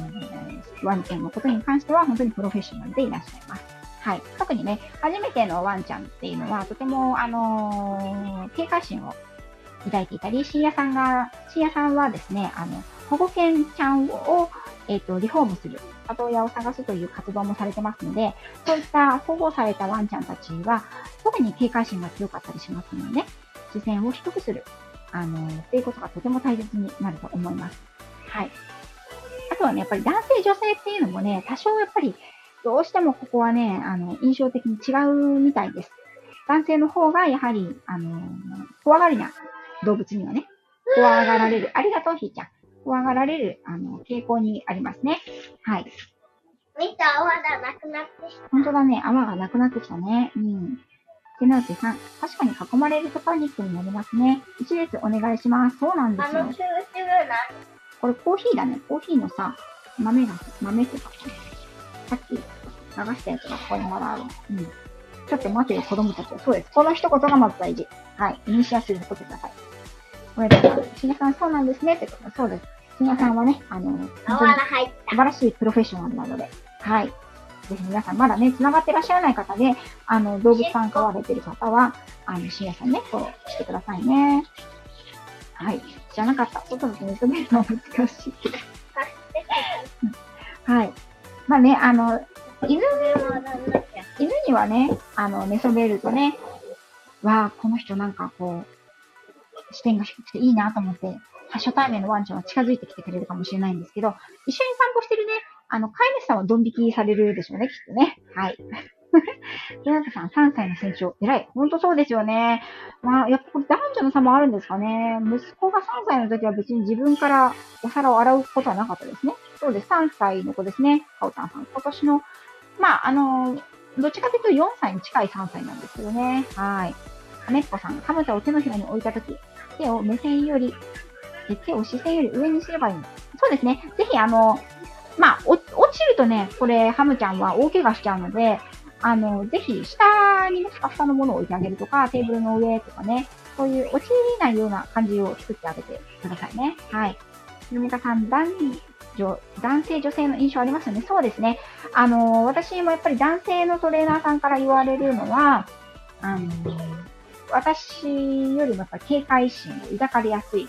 A: ワンちゃんのことに関しては本当にプロフェッショナルでいらっしゃいます。はい。特にね、初めてのワンちゃんっていうのは、とても、あのー、警戒心を抱いていたり、深夜さんが、深夜さんはですね、あの、保護犬ちゃんを、えっ、ー、と、リフォームする、里親を探すという活動もされてますので、そういった保護されたワンちゃんたちは、特に警戒心が強かったりしますので、ね、視線を低くする、あのー、っていうことがとても大切になると思います。はい。あとはね、やっぱり男性、女性っていうのもね、多少やっぱり、どうしてもここはね、あの、印象的に違うみたいです。男性の方が、やはり、あの、怖がりな動物にはね、怖がられる。ありがとう、ひーちゃん。怖がられる、あの、傾向にありますね。はい。
B: 見た泡がなくなってきた。
A: 本当だね。泡がなくなってきたね。うん。手直しさん、確かに囲まれるとパニックになりますね。一列お願いします。そうなんですよ。
B: あの、シューシューな。
A: これコーヒーだね。コーヒーのさ、豆が、豆っていうか、さっき流したやつがここにまだある。うん。ちょっと待てよ、子供たちは。そうです。この一言がまず大事。はい。イニシアチブ取ってください。これで、しげさんそうなんですね。ってことそうです。しげさんはね、あの、素晴らしいプロフェッショナルなので、はい。ぜひ皆さんまだね、繋がってらっしゃらない方で、あの、動物さん飼われてる方は、あの、深夜さんね、フォローしてくださいね。はい。知らなかった。外で寝そべるのは難しい。はい。まあね、あの、犬、犬にはね、あの、寝そべるとね、わあ、この人なんかこう、視点が低くていいなと思って、初対面のワンちゃんは近づいてきてくれるかもしれないんですけど、一緒に散歩してるね、あの、飼い主さんはドン引きされるでしょうね、きっとね。はい。ジョナタさん、3歳の成長。偉い。ほんとそうですよね。まあ、やっぱ男女の差もあるんですかね。息子が3歳の時は別に自分からお皿を洗うことはなかったですね。そうです。3歳の子ですね。カオタンさん。今年の、まあ、あの、どっちかというと4歳に近い3歳なんですけどね。はい。カメッコさん、カムタを手のひらに置いたとき、手を目線より、手を視線より上にすればいいの。そうですね。ぜひ、あの、まあ、落ちるとね、これ、ハムちゃんは大怪我しちゃうので、あの、ぜひ、下にね、ふかふかのものを置いてあげるとか、テーブルの上とかね、そういう落ちないような感じを作ってあげてくださいね。はい。ひろみかさん、男女、男性、女性の印象ありますよね。そうですね。あの、私もやっぱり男性のトレーナーさんから言われるのは、あの、私よりもやっぱり警戒心を抱かれやすい。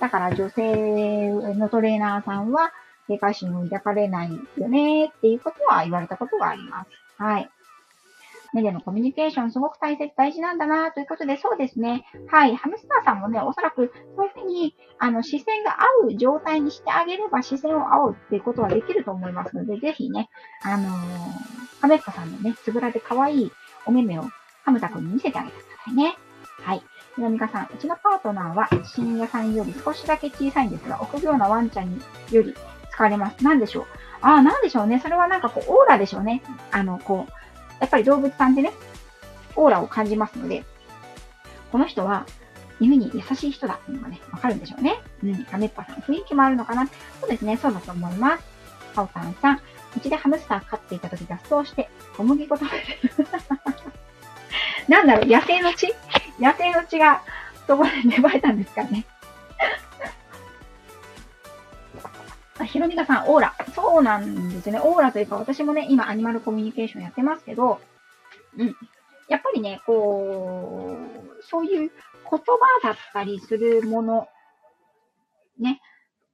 A: だから女性のトレーナーさんは警戒心を抱かれないよねっていうことは言われたことがあります。はい。目でのコミュニケーションすごく大切、大事なんだなということで、そうですね。はい。ハムスターさんもね、おそらくそういうふうに、あの、視線が合う状態にしてあげれば視線を合うっていうことはできると思いますので、ぜひね、あのー、ハメッコさんのね、つぶらで可愛いお目目をハムタ君に見せてあげてくださいね。はい。ひろみかさん、うちのパートナーは深夜さんより少しだけ小さいんですが、臆病なワンちゃんより疲れます。なんでしょうああ、なんでしょうね。それはなんかこう、オーラでしょうね。あの、こう、やっぱり動物さんでね、オーラを感じますので、この人は犬に優しい人だっていうのがね、わかるんでしょうね。うん、カメッパさん、雰囲気もあるのかな。そうですね、そうだと思います。カオタンさん、うちでハムスター飼っていた時脱走して、小麦粉食べる。なんだろう、野生の血？野生の血が、そこで芽生えたんですかね。あ、ひろみかさん、オーラ。そうなんですね。オーラというか、私もね、今、アニマルコミュニケーションやってますけど、うん。やっぱりね、こう、そういう言葉だったりするもの、ね、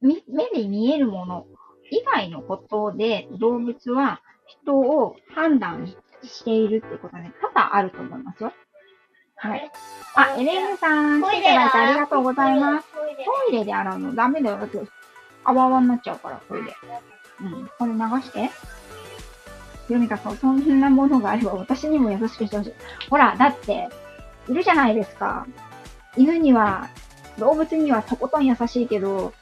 A: 目で見えるもの以外のことで、動物は人を判断しているってことはね、多々あると思いますよ。はい。あ、エレーヌさん、来ていただいてありがとうございます。
B: トイレ
A: で洗うのダメだよ。だって、あわあわになっちゃうから、トイレ。うん。これ流して。ひろみかさん、そんなものがあれば私にも優しくしてほしい。ほら、だって、いるじゃないですか。犬には、動物にはとことん優しいけど、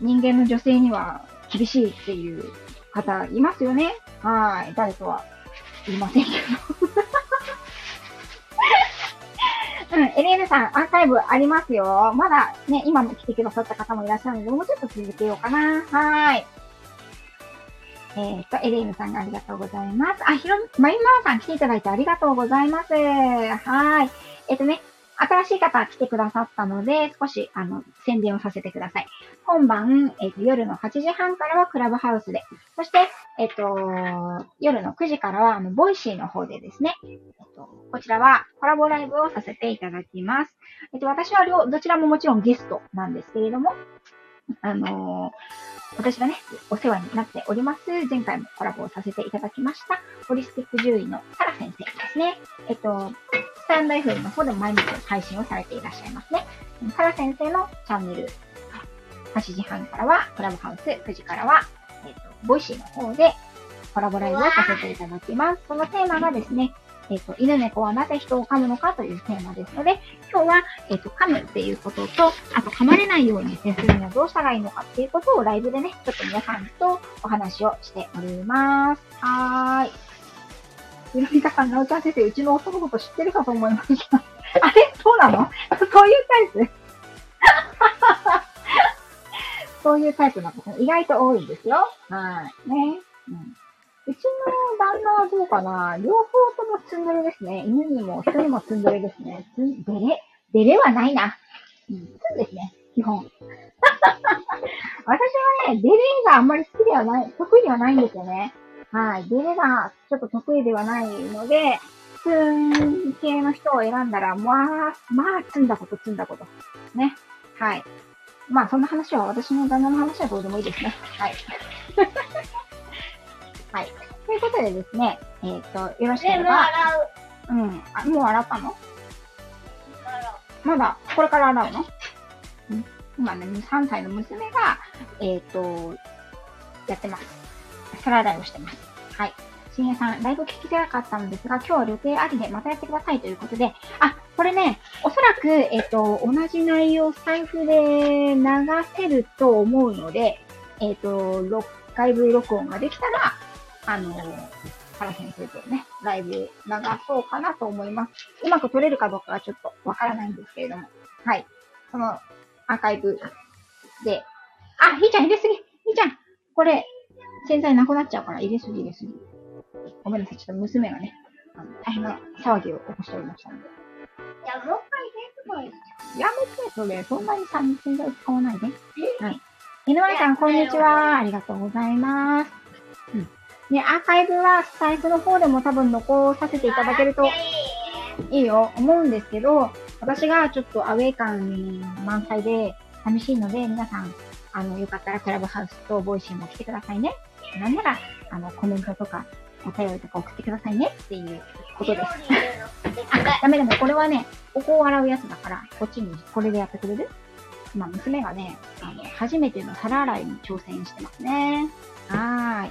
A: 人間の女性には厳しいっていう方いますよね。はい。誰とは言いませんけど。うん、エレーヌさん、アーカイブありますよ。まだね、今も来てくださった方もいらっしゃるので、もうちょっと続けようかな。はい。えっ、と、エレーヌさんがありがとうございます。あ、ひろみ、まゆまーさん来ていただいてありがとうございます。はい。えっ、とね、新しい方来てくださったので、少し、あの、宣伝をさせてください。今晩、えっ、と、夜の8時半からはクラブハウスで、そして、えっ、と、夜の9時からは、あの、ボイシーの方でですね、えっと、こちらはコラボライブをさせていただきます。えっと、私は両、どちらももちろんゲストなんですけれども、あの私がね、お世話になっております。前回もコラボをさせていただきました、ホリスティック獣医のサラ先生ですね。えっと、 stand FM の方でも毎日配信をされていらっしゃいますね。サラ先生のチャンネル、8時半からは Clubhouse、9時からは、えっと、 Voicy の方でコラボライブをさせていただきます。そのテーマがですね、えっ、と、犬猫はなぜ人を噛むのかというテーマですので、今日は、えっ、と、噛むっていうことと、あと噛まれないように接するにはどうしたらいいのかっていうことをライブでね、ちょっと皆さんとお話をしております。はーい。ひろみかさん、なおちゃん先生、うちの夫のこと知ってるかと思いました。あれ？そうなの？そういうタイプ？そういうタイプなんですね。意外と多いんですよ。はい。ね。うん。うちの旦那はどうかな？両方ともツンデレですね。犬にも人にもツンデレですね。ツンデレ？デレはないな。うん、ツンですね。基本。私はね、デレがあんまり好きではない、得意ではないんですよね。はい。デレがちょっと得意ではないので、ツン系の人を選んだら、まあ、まあ、積んだこと、積んだこと。ね。はい。まあ、そんな話は、私の旦那の話はどうでもいいですね。はい。はい。ということでですね、えっ、ー、と、よろしければ。うん。あ、もう洗ったの？まだ、これから洗うの？今ね、3歳の娘が、えっ、ー、と、やってます。皿洗いをしてます。はい。深夜さん、ライブ聞きづらかったのですが、今日は予定ありでまたやってくださいということで、あ、これね、おそらく、えっ、と、同じ内容財布で流せると思うので、えっ、と、6回分録音ができたら、あの原先生とね、ライブ流そうかなと思います。うまく撮れるかどうかはちょっとわからないんですけれども。はい。そのアーカイブで、あ、ひーちゃん入れすぎひーちゃんこれ、洗剤なくなっちゃうから入れすぎ入れすぎ。ごめんなさい、ちょっと娘がね、あの大変な騒ぎを起こしておりましたので。
B: じゃあもう一回入れ
A: てやめて、それ。そんなにさ、洗剤使わないで。はい。犬丸さん、こんにちは。ありがとうございます。うん。ね、アーカイブはライブの方でも多分残させていただけるといいよ、思うんですけど、私がちょっとアウェイ感満載で寂しいので、皆さん、あの、よかったらクラブハウスと Voicy も来てくださいね。なんなら、あの、コメントとか、お便りとか送ってくださいねっていうことです。あ、ダメでもこれはね、ここを洗うやつだから、こっちにこれでやってくれる？まあ、娘がね、あの、初めての皿洗いに挑戦してますね。はーい。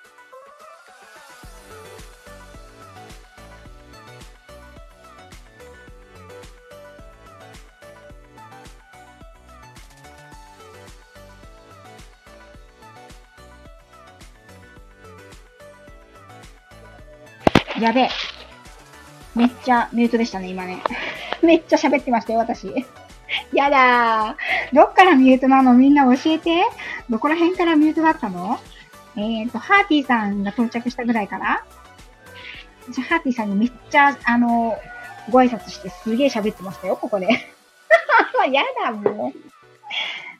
A: やべえ。めっちゃミュートでしたね、今ね。めっちゃ喋ってましたよ、私。やだー。どっからミュートなの？みんな教えて。どこら辺からミュートだったの？えっ、ー、と、ハーティーさんが到着したぐらいからじゃ、ハーティーさんにめっちゃ、あの、ご挨拶してすげえ喋ってましたよ、ここで。やだ、もう。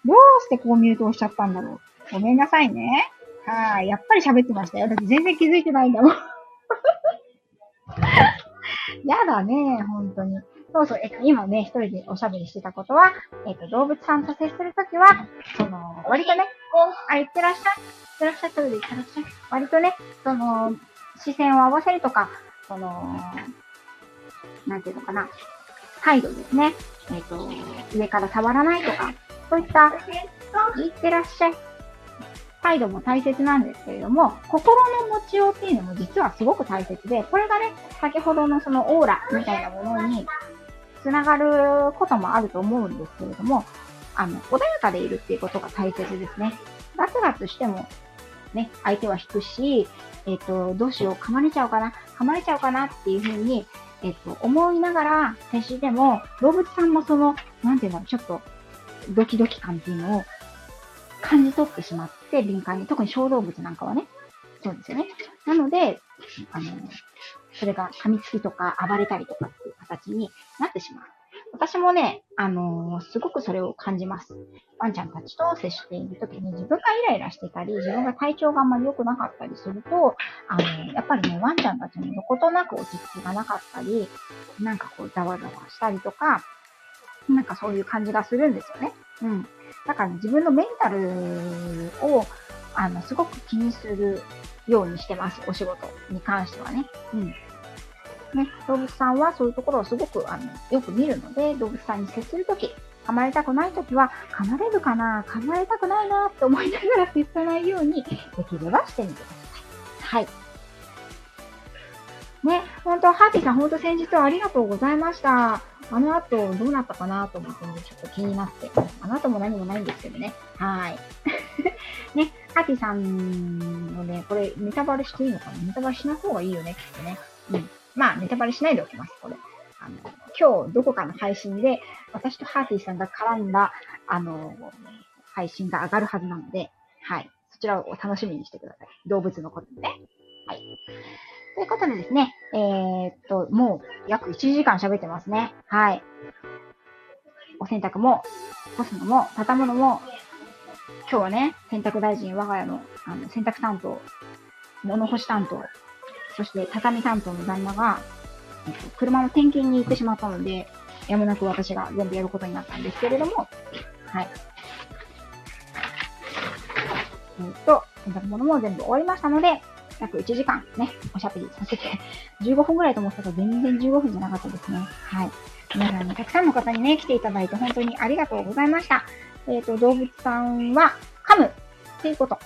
A: どうしてこうミュートをしちゃったんだろう。ごめんなさいね。はい。やっぱり喋ってましたよ。だって全然気づいてないんだもん。やだね、本当に。そうそう、えっと、今ね、一人でおしゃべりしてたことは、えっと、動物さんと接するときは、その、割とね、こうあ、行ってらっしゃい。行ってらっしゃい、それで行ってらっしゃい。割とね、その、視線を合わせるとか、その、なんていうのかな。態度ですね。えっ、と、上から触らないとか、そういった、いってらっしゃい。態度も大切なんですけれども、心の持ちようっていうのも実はすごく大切で、これがね、先ほどのそのオーラみたいなものにつながることもあると思うんですけれども、あの、穏やかでいるっていうことが大切ですね。ガツガツしても、ね、相手は引くし、えっ、と、どうしよう、噛まれちゃうかな、噛まれちゃうかなっていうふうに、えっ、と、思いながら接しても、動物さんもその、なんていうの、ちょっと、ドキドキ感っていうのを感じ取ってしまって、敏感に、特に小動物なんかはね、そうですよね。なので、あの、それが噛みつきとか暴れたりとかっていう形になってしまう。私もね、あのー、すごくそれを感じます。ワンちゃんたちと接しているときに自分がイライラしてたり、自分が体調があんまり良くなかったりすると、あのー、やっぱりね、ワンちゃんたちにどことなく落ち着きがなかったり、なんかこう、ざわざわしたりとか、なんかそういう感じがするんですよね。うん。だから、自分のメンタルを、あの、すごく気にするようにしてます。お仕事に関してはね。うん。ね、動物さんはそういうところをすごくあのよく見るので、動物さんに接するとき、噛まれたくないときは、噛まれるかな噛まれたくないなって思いながら接さないように、できればしてみてください。はい。ね、本当ハーティさん、本当先日はありがとうございました。あの後どうなったかなと思って、ちょっと気になって。あの後も何もないんですけどね。はい。ね、ハーティさんのね、これネタバレしていいのかな？ネタバレしない方がいいよね、きっとね。うん。まあ、ネタバレしないでおきます、これ。あの、今日どこかの配信で、私とハーティーさんが絡んだ、あの、配信が上がるはずなので、はい。そちらをお楽しみにしてください。動物のことね。はい。ということでですね、えー、っと、もう約1時間喋ってますね。はい。お洗濯も、干すのも、畳むのも、今日はね、洗濯大臣、我が家の、あの、洗濯担当、物干し担当、そして畳担当の旦那が、えっと、車の点検に行ってしまったので、やむなく私が全部やることになったんですけれども、はい。えっと、洗濯物も全部終わりましたので、約1時間ね、おしゃべりさせて、15分くらいと思ってたら全然15分じゃなかったですね。はい。皆さんね、たくさんの方にね、来ていただいて本当にありがとうございました。えっ、ー、と、動物さんは噛むっていうこと。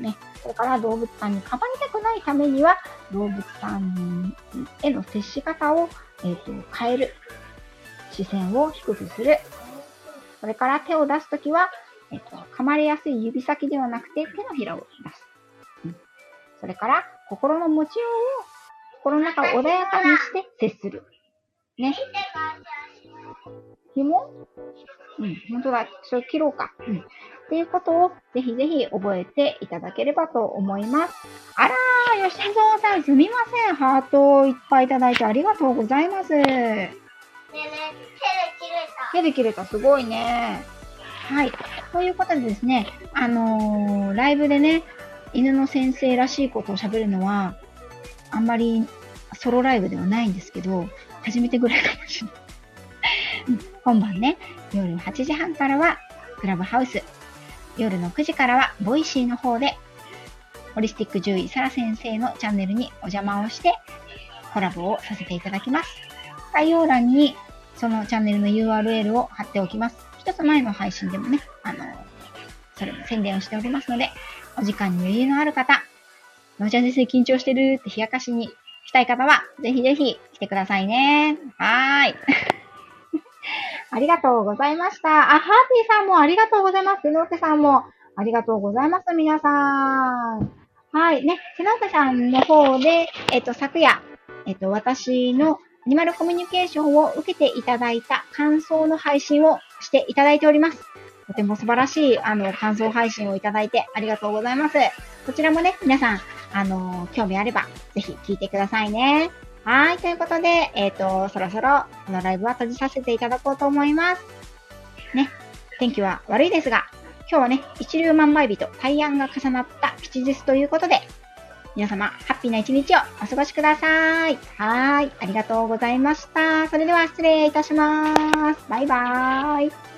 A: ね。それから動物さんに噛まれたくないためには、動物さんへの接し方を、えっ、ー、と変える。視線を低くする。それから手を出すときは、えっ、ー、と、噛まれやすい指先ではなくて手のひらを出す。うん、それから、心の持ちようを、心の中を穏やかにして接する。ね。紐？うん、本当だ。それ切ろうか。うん。っていうことをぜひぜひ覚えていただければと思います。あらー、吉沢さんすみません。ハートをいっぱいいただいてありがとうございます。ねえね
B: え、手で切れた。
A: 手で切れた。すごいね。はい。ということでですね、あのー、ライブでね、犬の先生らしいことを喋るのは、あんまりソロライブではないんですけど、初めてぐらいかもしれない。今晩ね、夜8時半からは、 Clubhouse。夜の9時からは、 Voicy の方で、ホリスティック獣医サラ先生のチャンネルにお邪魔をして、コラボをさせていただきます。概要欄に、そのチャンネルの URL を貼っておきます。一つ前の配信でもね、あの、それも宣伝をしておりますので、お時間に余裕のある方、のちゃ先生緊張してるって冷やかしに来たい方は、ぜひぜひ来てくださいね。はーい。ありがとうございました。あ、ハーティーさんもありがとうございます。ノーテさんもありがとうございます。皆さん。はい。ね、セノーテさんの方で、えっと、昨夜、えっと、私のアニマルコミュニケーションを受けていただいた感想の配信をしていただいております。とても素晴らしい、あの、感想配信をいただいてありがとうございます。こちらもね、皆さん、あの、興味あれば、ぜひ聞いてくださいね。はい。ということで、えっ、ー、と、そろそろ、このライブは閉じさせていただこうと思います。ね。天気は悪いですが、今日はね、一粒万倍日と大安が重なった吉日ということで、皆様、ハッピーな一日をお過ごしください。はい。ありがとうございました。それでは失礼いたします。バイバーイ。